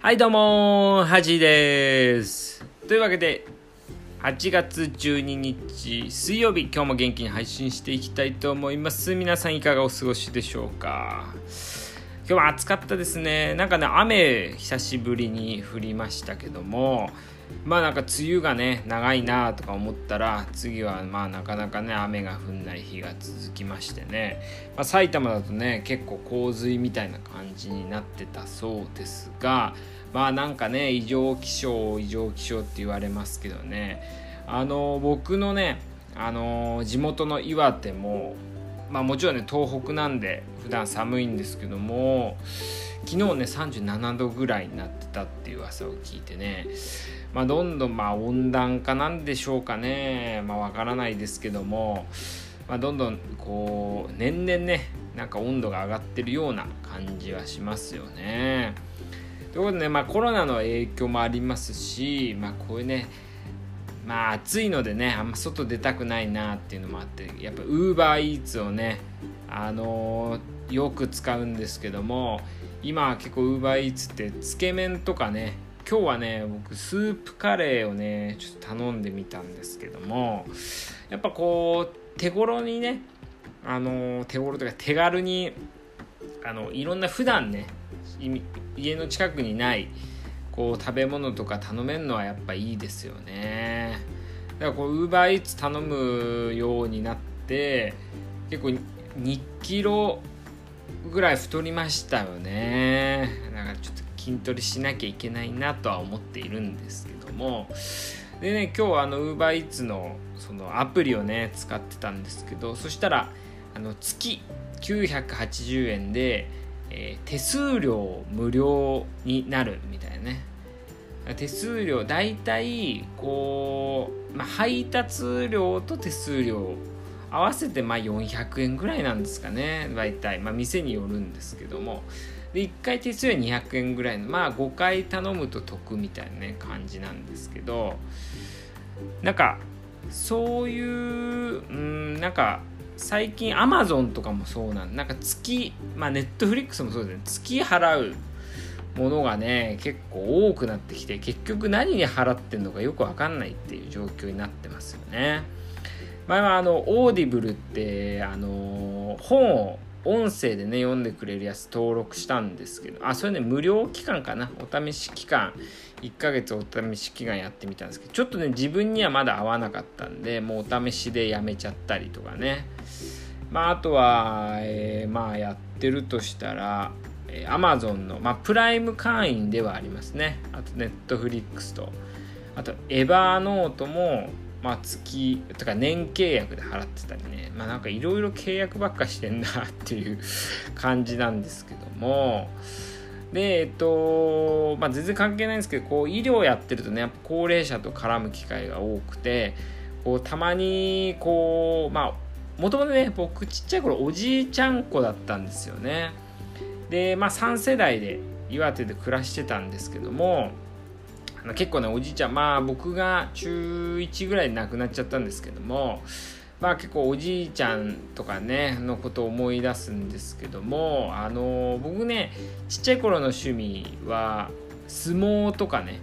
はいどうもはじです。というわけで8月12日水曜日今日も元気に配信していきたいと思います。皆さんいかがお過ごしでしょうか？今日は暑かったですね。なんかね雨久しぶりに降りましたけどもまあなんか梅雨がね長いなとか思ったら次はまあなかなかね雨が降んない日が続きましてね、まあ、埼玉だとね結構洪水みたいな感じになってたそうですがまあなんかね異常気象異常気象って言われますけどね。あの僕のねあの地元の岩手もまあもちろんね東北なんで普段寒いんですけども昨日ね37度ぐらいになってたっていう噂を聞いてねまあ、どんどんまあ温暖化なんでしょうかねまあわからないですけども、まあ、どんどんこう年々ねなんか温度が上がってるような感じはしますよね。ということでね、まあ、コロナの影響もありますし、まあ、こういうねまあ暑いのでねあんま外出たくないなっていうのもあってやっぱウーバーイーツをねあのー、よく使うんですけども今は結構ウーバーイーツってつけ麺とかね今日はね僕スープカレーをねちょっと頼んでみたんですけどもやっぱこう手頃にねあの手頃というか手軽にあのいろんな普段ね家の近くにないこう食べ物とか頼めるのはやっぱいいですよね。だからこうウーバーイーツ頼むようになって結構2キロぐらい太りましたよね。だからちょっと筋トレしなきゃいけないなとは思っているんですけども。でね今日あの UberEats のそのアプリをね使ってたんですけどそしたらあの月980円で、えー、手数料無料になるみたいなね。手数料大体こう、まあ、配達料と手数料合わせてまあ400円ぐらいなんですかね大体、まあ、店によるんですけども。で1回手数料200円ぐらいのまあ5回頼むと得みたいなね感じなんですけど。なんかそういううんなんか最近アマゾンとかもそうなんなんか月まあネットフリックスもそうですね。月払うものがね結構多くなってきて結局何に払ってんのかよく分かんないっていう状況になってますよね。前はあの Audible ってあの本を音声でね読んでくれるやつ登録したんですけどあそれね無料期間かな。お試し期間。1ヶ月お試し期間やってみたんですけどちょっとね自分にはまだ合わなかったんでもうお試しでやめちゃったりとかね。まああとは、えー、まあやってるとしたらえー、Amazon の、まあ、プライム会員ではありますね。あと Netflix と。あとエバーノートもまあ、月とか年契約で払ってたりね。まあなんかいろいろ契約ばっかしてんなっていう感じなんですけども。でえっとまあ全然関係ないんですけどこう医療やってるとねやっぱ高齢者と絡む機会が多くてこうたまにこうまあもともとね僕ちっちゃい頃おじいちゃん子だったんですよね。でまあ3世代で岩手で暮らしてたんですけども結構ねおじいちゃんまあ僕が中1ぐらいで亡くなっちゃったんですけどもまあ結構おじいちゃんとかねのことを思い出すんですけどもあの僕ねちっちゃい頃の趣味は相撲とかね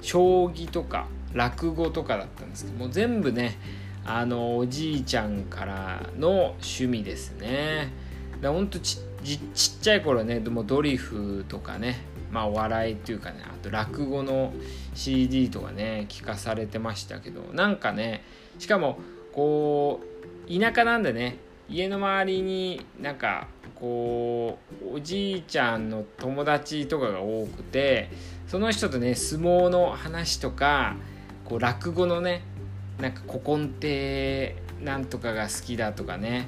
将棋とか落語とかだったんですけども全部ねあのおじいちゃんからの趣味ですね。だほんとちちっちゃい頃ねもドリフとかねまあお笑いっていうかねあと落語の CD とかね聞かされてましたけどなんかねしかもこう田舎なんでね家の周りになんかこうおじいちゃんの友達とかが多くてその人とね相撲の話とかこう落語のねなんか古今亭なんとかが好きだとかね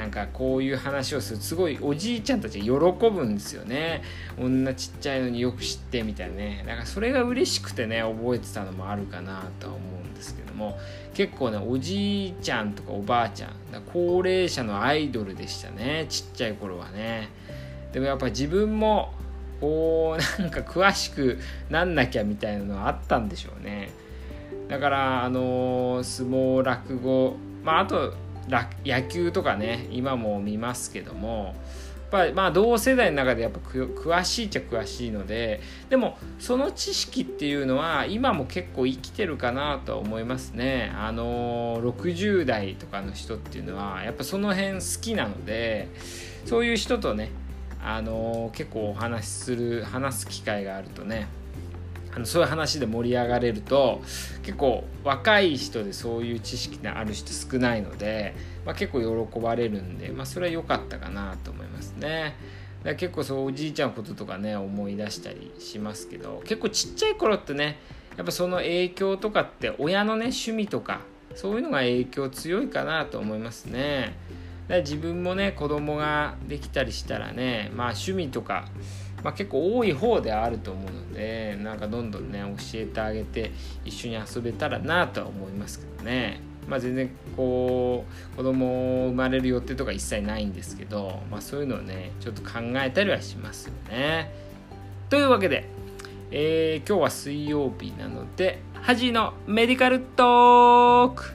なんかこういう話をする。すごいおじいちゃんたちが喜ぶんですよね。こんなちっちゃいのによく知ってみたいなね。だからそれが嬉しくてね覚えてたのもあるかなとは思うんですけども。結構ねおじいちゃんとかおばあちゃん高齢者のアイドルでしたね。ちっちゃい頃はね。でもやっぱ自分もこうなんか詳しくなんなきゃみたいなのはあったんでしょうね。だからあの相撲落語まああと野球とかね今も見ますけどもぱりまあ同世代の中でやっぱ詳しいっちゃ詳しいのででもその知識っていうのは今も結構生きてるかなとは思いますね。あの60代とかの人っていうのはやっぱその辺好きなのでそういう人とねあの結構お話しする話す機会があるとねあのそういう話で盛り上がれると結構若い人でそういう知識のある人少ないので、まあ、結構喜ばれるんで、まあ、それは良かったかなと思いますね。だ結構そうおじいちゃんのこととかね思い出したりしますけど結構ちっちゃい頃ってねやっぱその影響とかって親のね趣味とかそういうのが影響強いかなと思いますね。だ自分もね子供ができたりしたらねまあ趣味とかまあ、結構多い方ではあると思うのでなんかどんどんね教えてあげて一緒に遊べたらなとは思いますけどね。まあ、全然こう子供生まれる予定とか一切ないんですけど、まあ、そういうのをねちょっと考えたりはしますよね。というわけで、えー、今日は水曜日なのでハジのメディカルトーク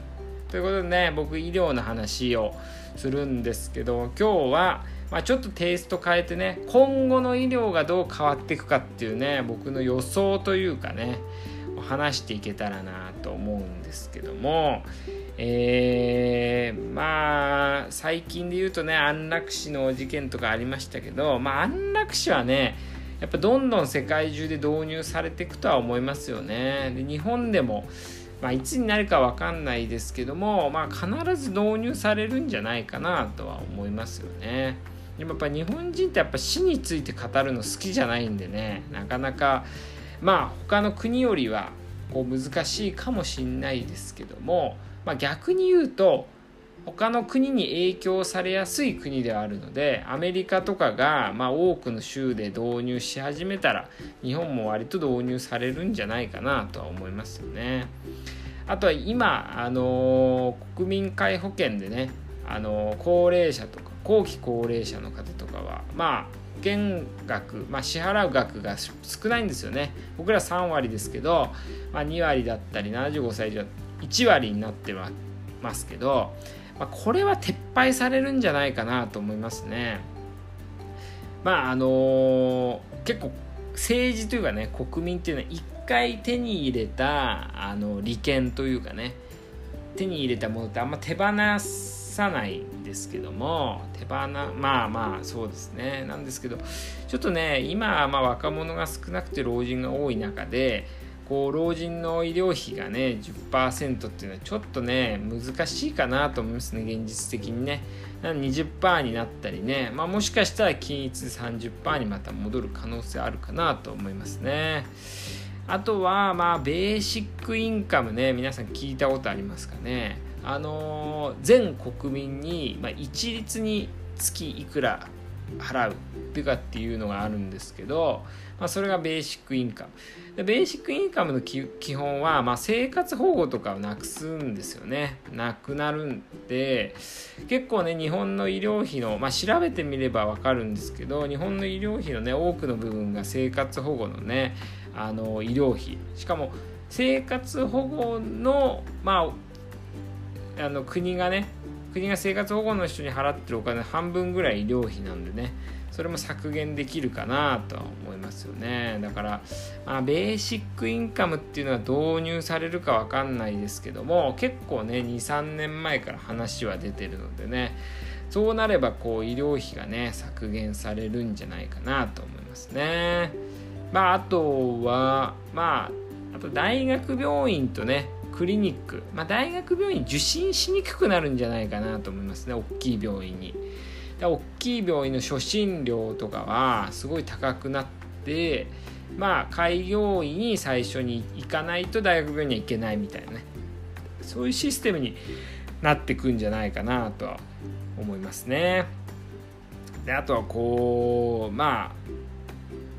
ということでね僕医療の話をするんですけど今日はまあ、ちょっとテイスト変えてね今後の医療がどう変わっていくかっていうね僕の予想というかね話していけたらなと思うんですけどもえー、まあ最近で言うとね安楽死の事件とかありましたけど、まあ、安楽死はねやっぱどんどん世界中で導入されていくとは思いますよね。で日本でもまあ、いつになるか分かんないですけども、まあ、必ず導入されるんじゃないかなとは思いますよね。でもやっぱ日本人ってやっぱ死について語るの好きじゃないんでねなかなかまあ他の国よりはこう難しいかもしんないですけども、まあ、逆に言うと他の国に影響されやすい国ではあるのでアメリカとかが、まあ、多くの州で導入し始めたら日本も割と導入されるんじゃないかなとは思いますよね。あとは今、あのー、国民皆保険でね、あのー、高齢者とか後期高齢者の方とかはまあ保険額、まあ、支払う額が少ないんですよね。僕ら3割ですけど、まあ、2割だったり75歳以上1割になってますけど、まあ、これは撤廃されるんじゃないかなと思いますね。まああのー、結構政治というかね国民っていうのは一回手に入れたあの利権というかね手に入れたものってあんま手放さないですけども手放まあまあそうですね。なんですけどちょっとね今まあ若者が少なくて老人が多い中でこう老人の医療費がね10%っていうのはちょっとね難しいかなと思いますね現実的にね。20%になったりね、まあ、もしかしたら均一30%にまた戻る可能性あるかなと思いますね。あとはまあベーシックインカムね皆さん聞いたことありますかね。あの全国民に、まあ、一律に月いくら払うってかっていうのがあるんですけど、まあ、それがベーシックインカム。でベーシックインカムの基本は、まあ、生活保護とかをなくすんですよね。なくなるんで結構ね日本の医療費の、まあ、調べてみれば分かるんですけど日本の医療費のね多くの部分が生活保護のねあの医療費。しかも生活保護のまああの国がね国が生活保護の人に払ってるお金半分ぐらい医療費なんでねそれも削減できるかなとは思いますよね。だから、まあ、ベーシックインカムっていうのは導入されるか分かんないですけども結構ね23年前から話は出てるのでねそうなればこう医療費がね削減されるんじゃないかなと思いますね。まああとはまああと大学病院とねクリニック、まあ、大学病院受診しにくくなるんじゃないかなと思いますね大きい病院に。大きい病院の初診料とかはすごい高くなってまあ開業医に最初に行かないと大学病院には行けないみたいなねそういうシステムになってくんじゃないかなとは思いますね。であとはこうまあ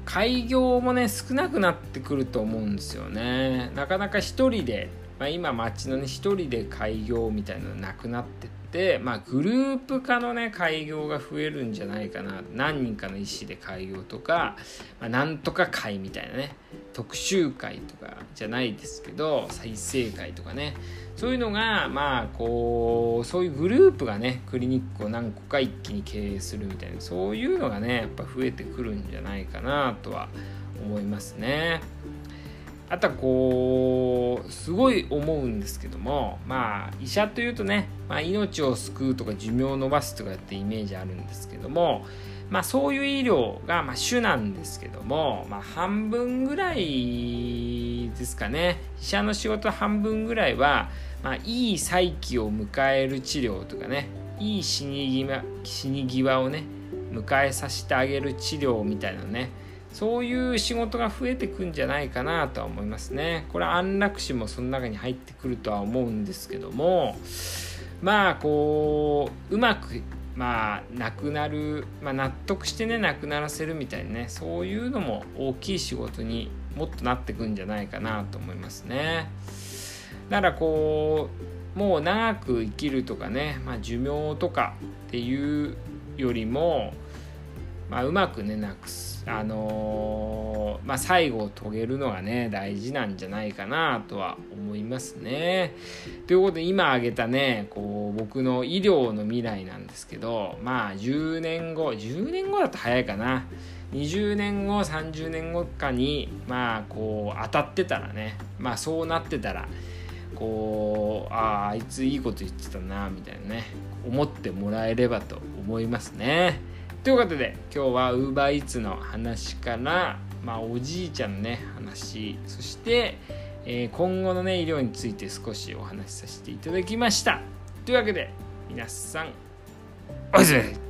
開業もね少なくなってくると思うんですよね。なかなか一人でまあ、今町のね一人で開業みたいなのなくなってって、まあ、グループ化のね開業が増えるんじゃないかな何人かの意思で開業とか、まあ、なんとか会みたいなね特集会とかじゃないですけど再生会とかねそういうのがまあこうそういうグループがねクリニックを何個か一気に経営するみたいなそういうのがねやっぱ増えてくるんじゃないかなとは思いますね。あとはこうすごい思うんですけどもまあ医者というとね、まあ、命を救うとか寿命を延ばすとかってイメージあるんですけどもまあそういう医療がまあ主なんですけども、まあ、半分ぐらいですかね。医者の仕事半分ぐらいは、まあ、いい再起を迎える治療とかねいい死に際死に際をね迎えさせてあげる治療みたいなねそういう仕事が増えてくんじゃないかなとは思いますね。これは安楽死もその中に入ってくるとは思うんですけどもまあこううまくまあなくなる、まあ、納得してねなくならせるみたいなねそういうのも大きい仕事にもっとなってくんじゃないかなと思いますね。だからこうもう長く生きるとかね、まあ、寿命とかっていうよりも、まあ、うまくねなくすあのー、まあ、最後を遂げるのがね大事なんじゃないかなとは思いますね。ということで今挙げたねこう僕の医療の未来なんですけどまあ10年後10年後だと早いかな20年後30年後かにまあこう当たってたらねまあそうなってたらこうあああいついいこと言ってたなみたいなね思ってもらえればと思いますね。ということで今日は UberEats の話から、まあ、おじいちゃんのね話そして、えー、今後のね医療について少しお話しさせていただきました。というわけで皆さんおやすみ。